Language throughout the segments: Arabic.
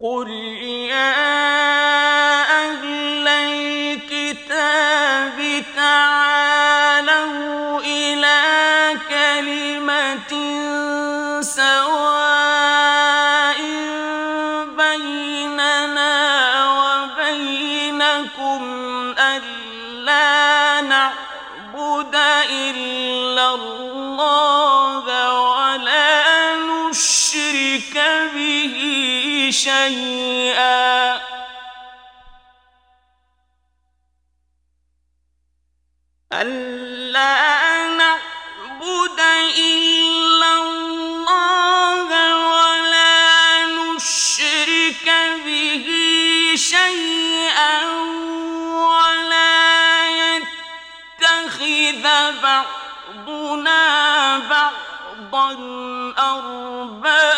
قل يا شيئا. ألا نعبد إلا الله ولا نشرك به شيئا ولا يتخذ بعضنا بعضا أربابا.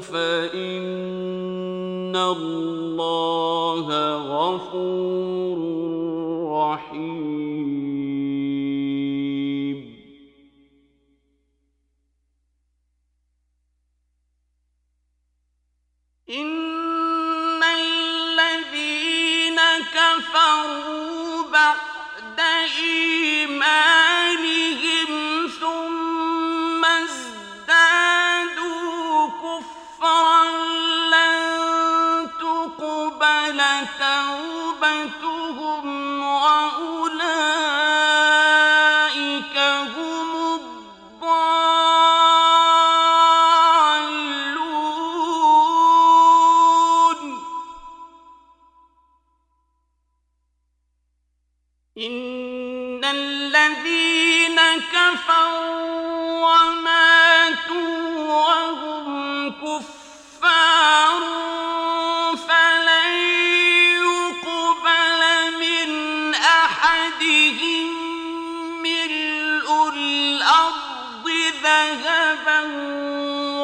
فإن الله غفور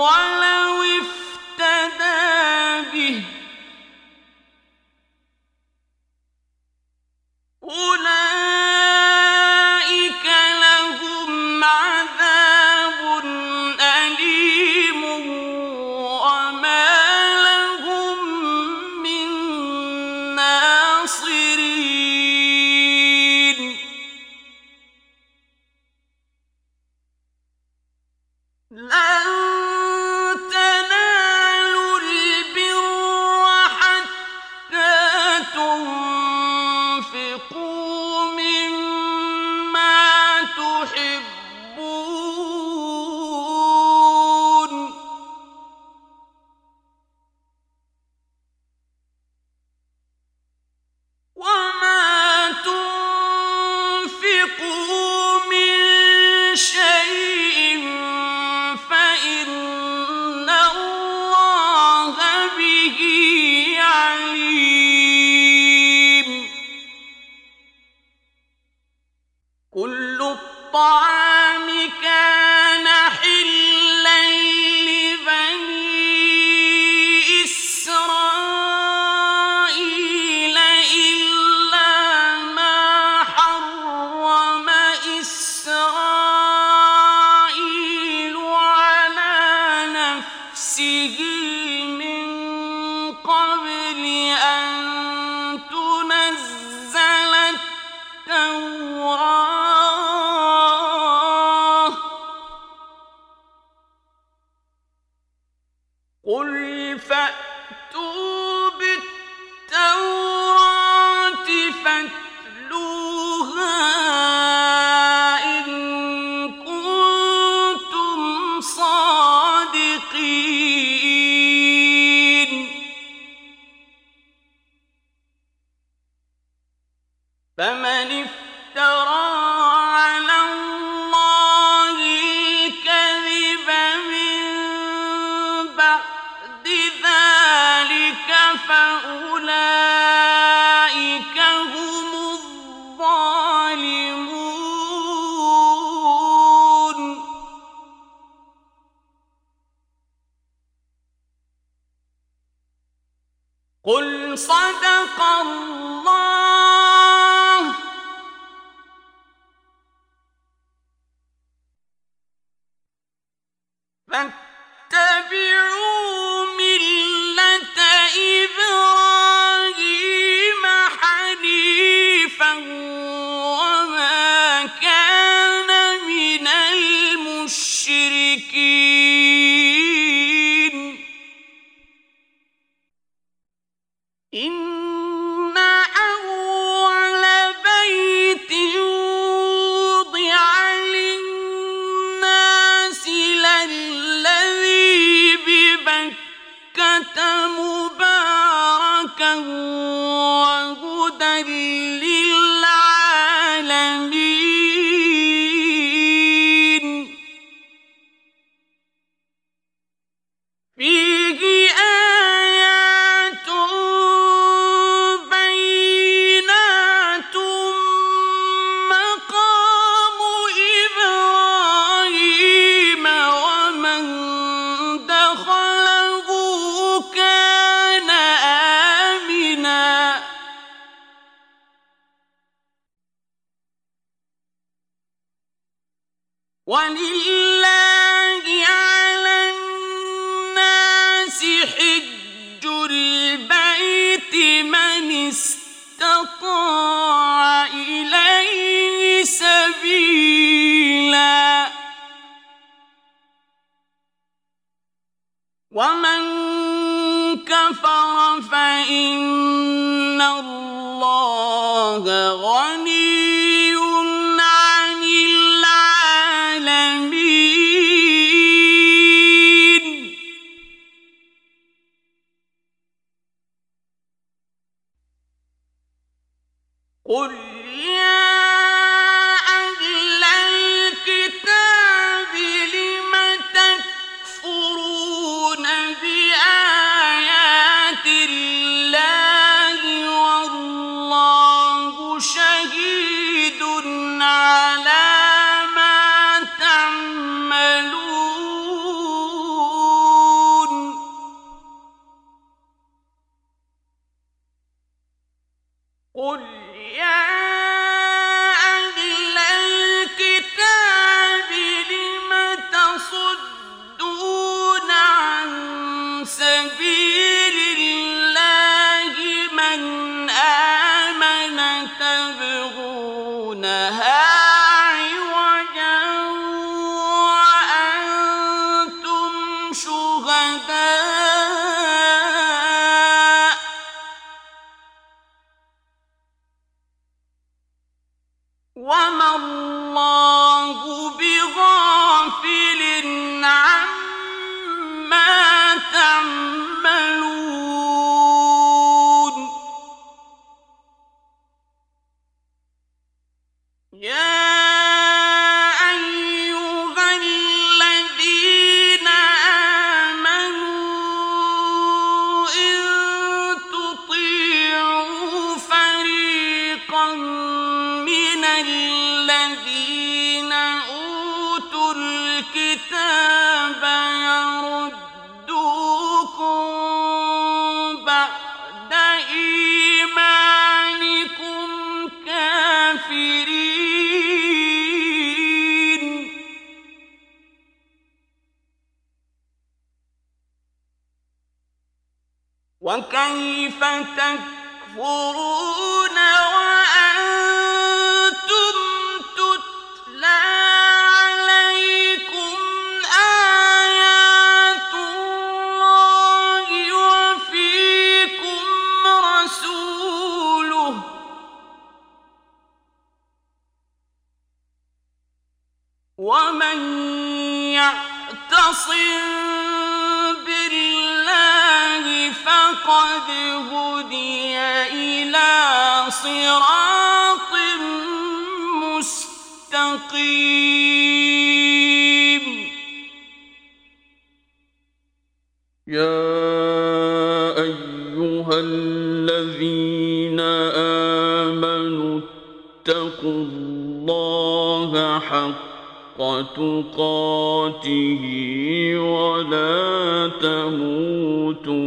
ولو قل ومن يعتصم بالله فقد هدي إلى صراط مستقيم يا أيها الذين آمنوا اتقوا الله حق تقاته ولا تموتن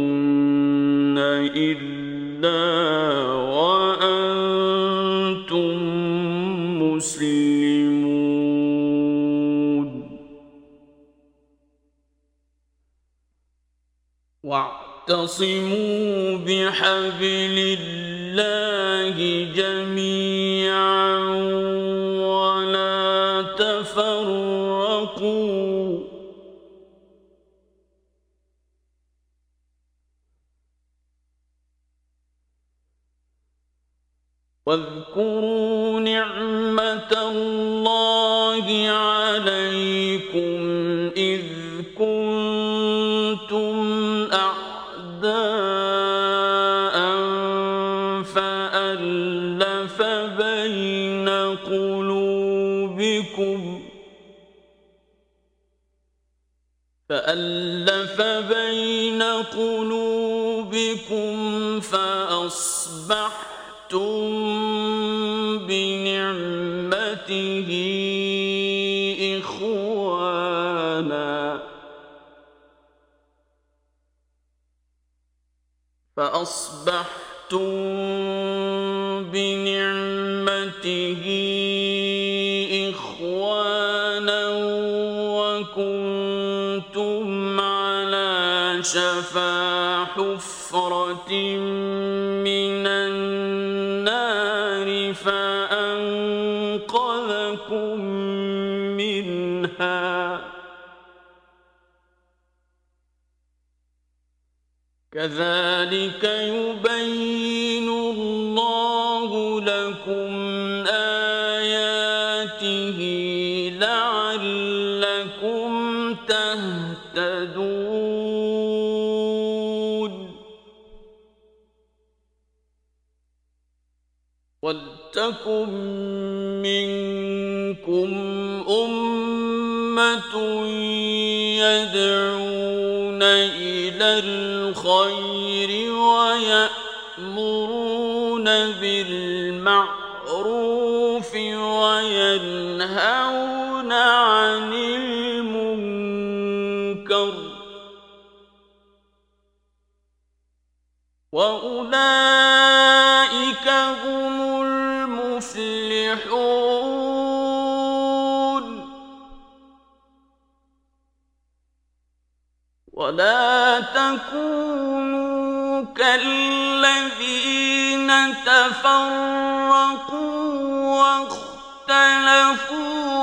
إلا وأنتم مسلمون. واعتصموا بحبل الله جميعا. واذكروا نعمة الله عليكم إذ كنتم أعداء فألف بين قلوبكم فألف بين قلوبكم كنتم فأصبحتم بنعمته إخوانا وكنتم على شفا حفرة كذلك يبين الله لكم آياته لعلكم تهتدون. ولتكن منكم أمة يدعون الخير ويأمرون بالمعروف وينهون عن المنكر وأولئك ولا تكونوا كالذين تفرقوا واختلفوا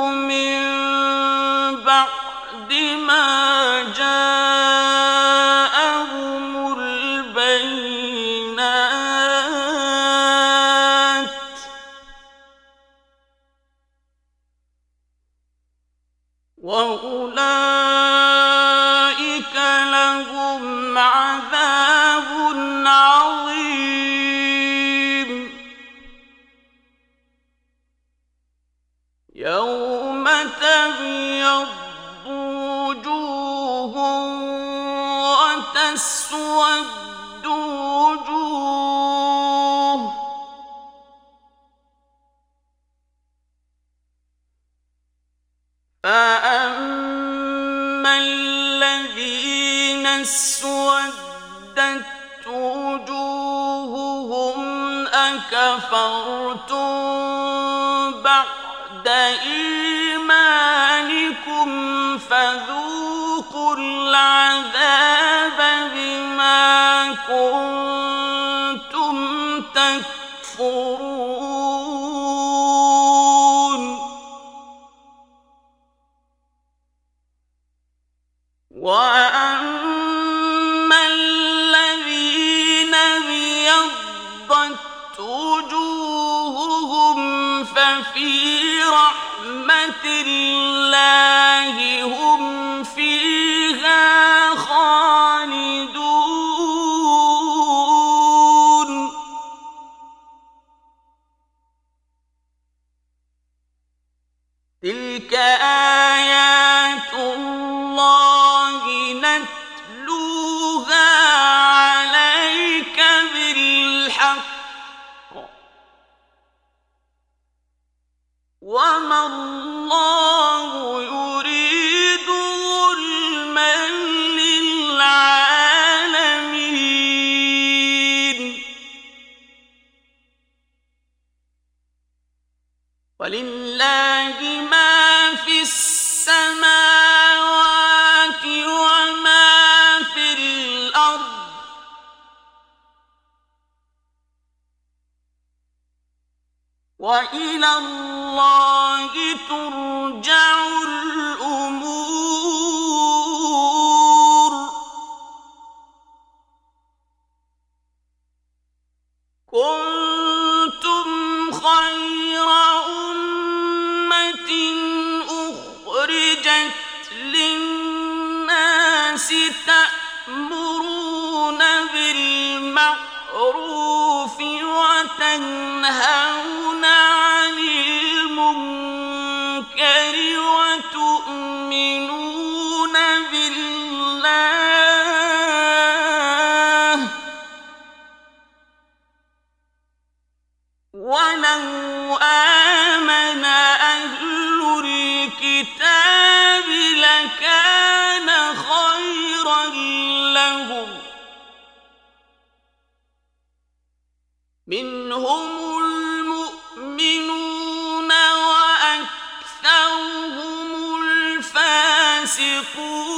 فذوقوا العذاب بما كنتم المؤمنون وأكثرهم الفاسقون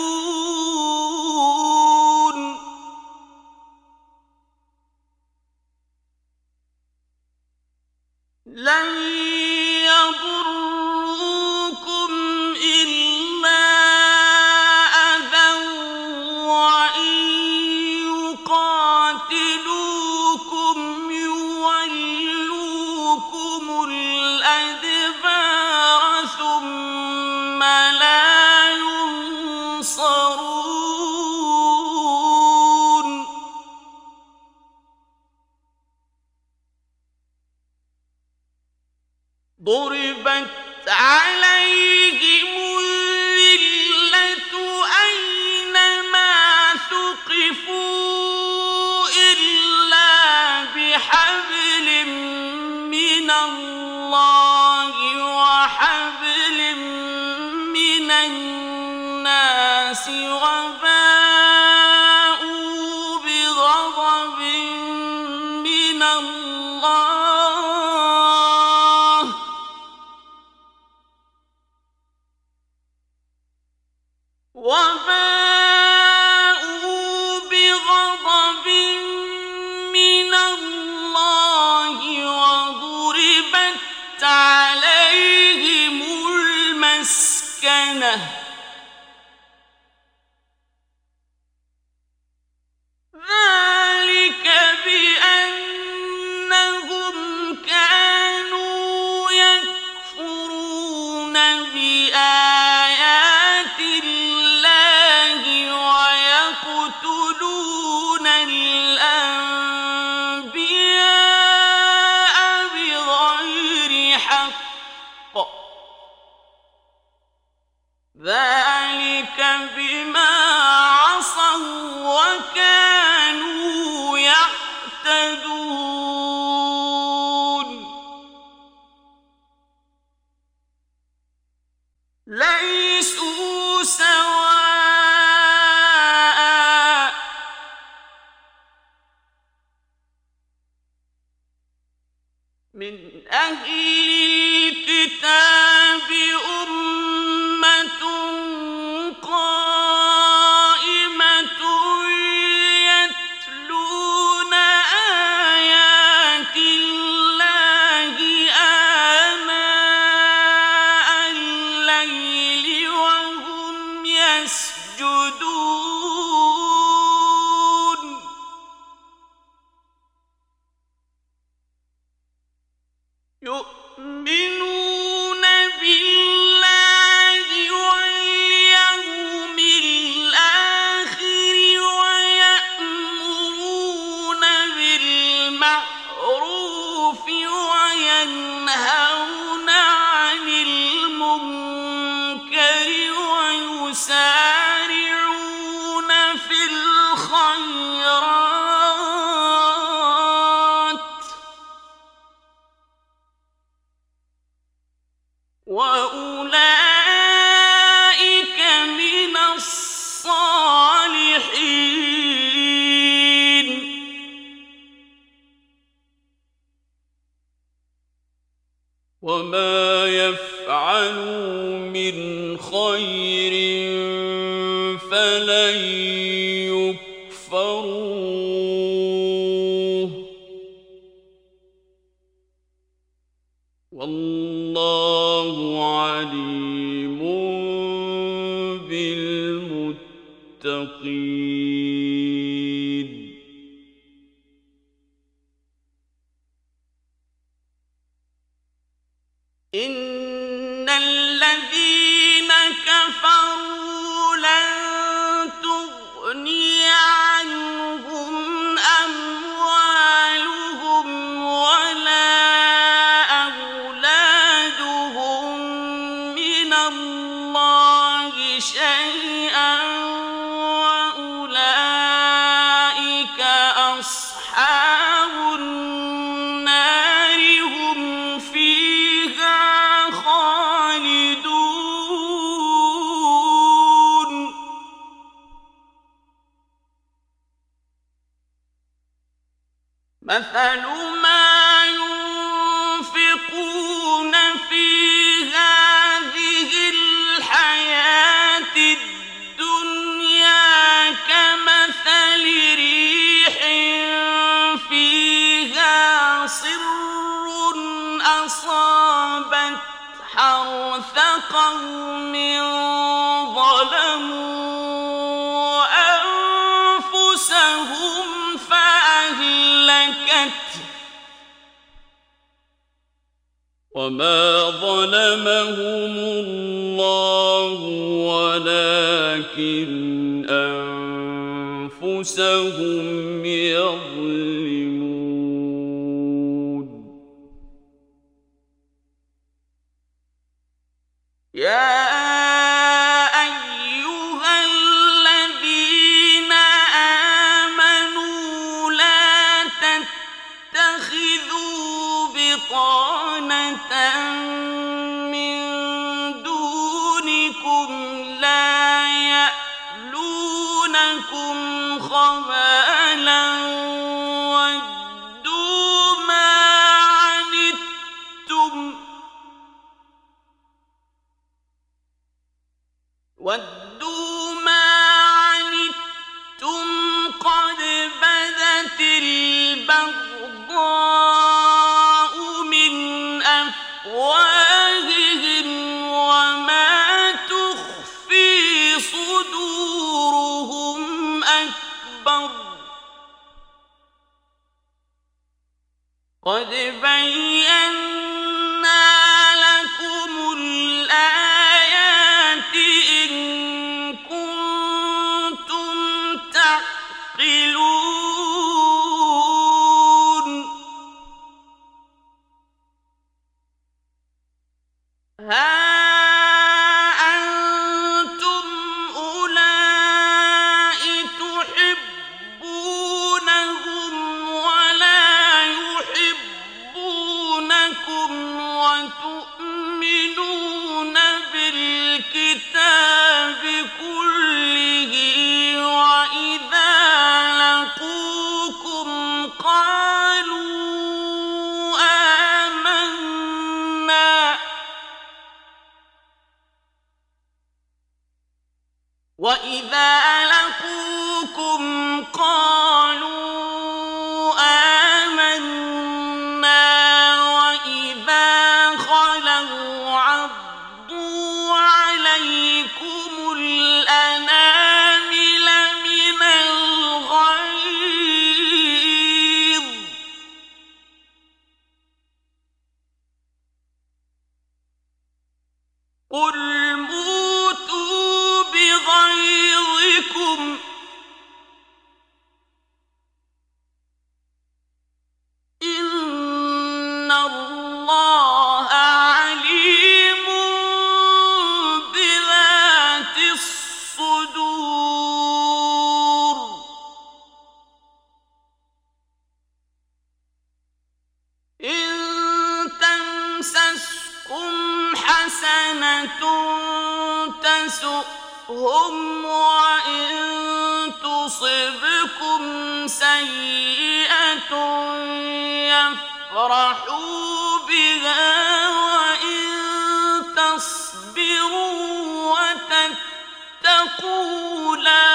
قوم ظلموا أنفسهم فأهلكت وما ظلمهم الله ولكن أنفسهم يظلمون. Yeah. حسنة تسؤهم وإن تصبكم سيئة يفرحوا بها وإن تصبروا وتتقوا لا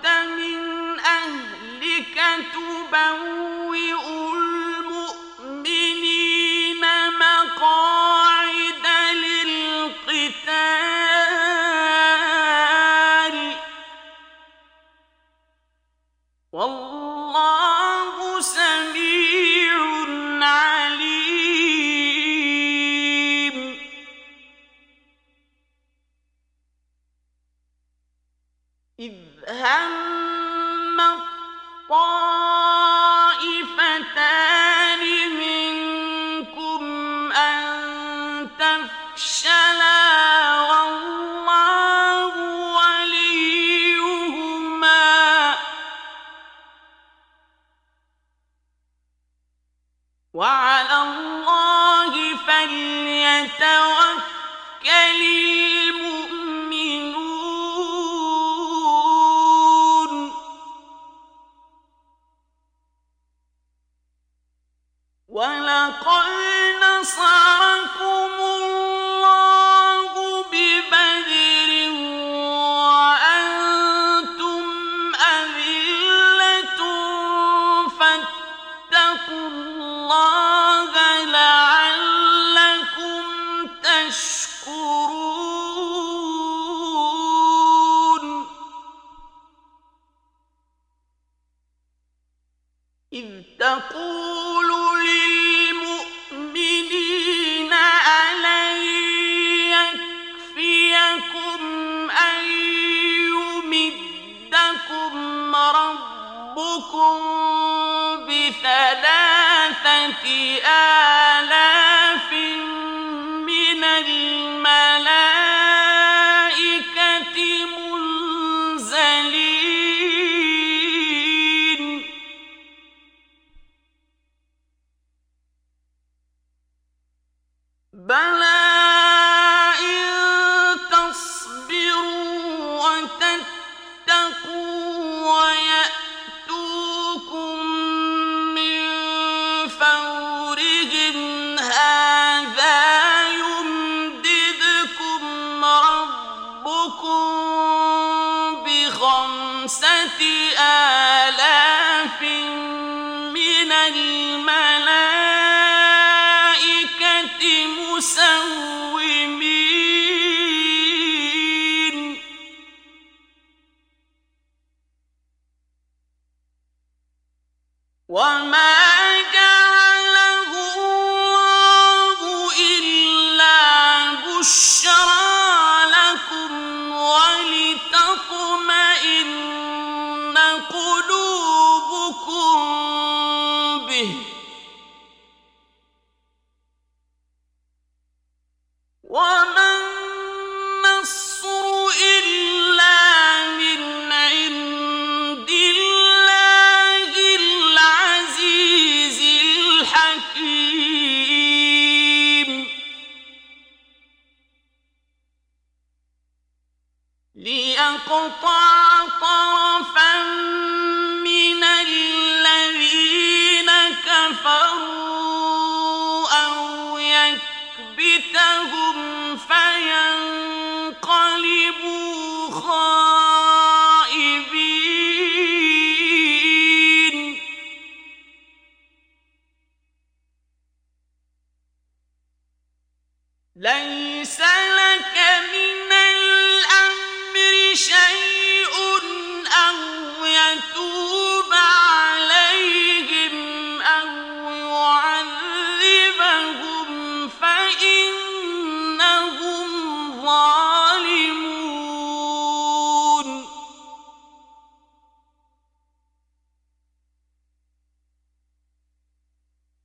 من أهلك تبوء وتوكل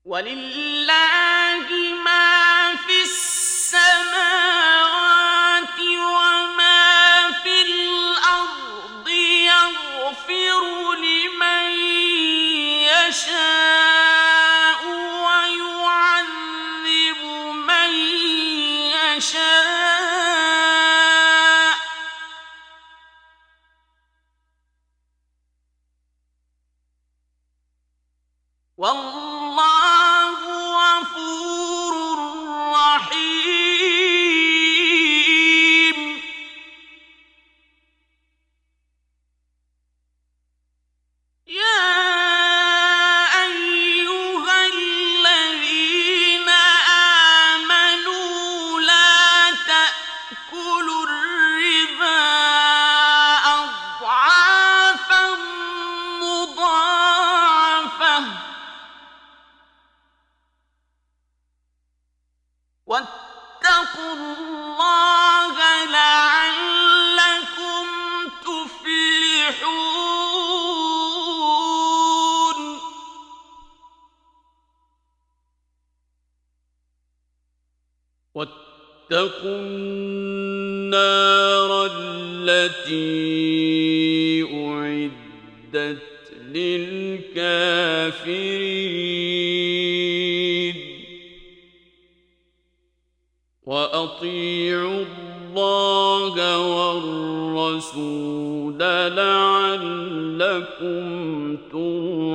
ولله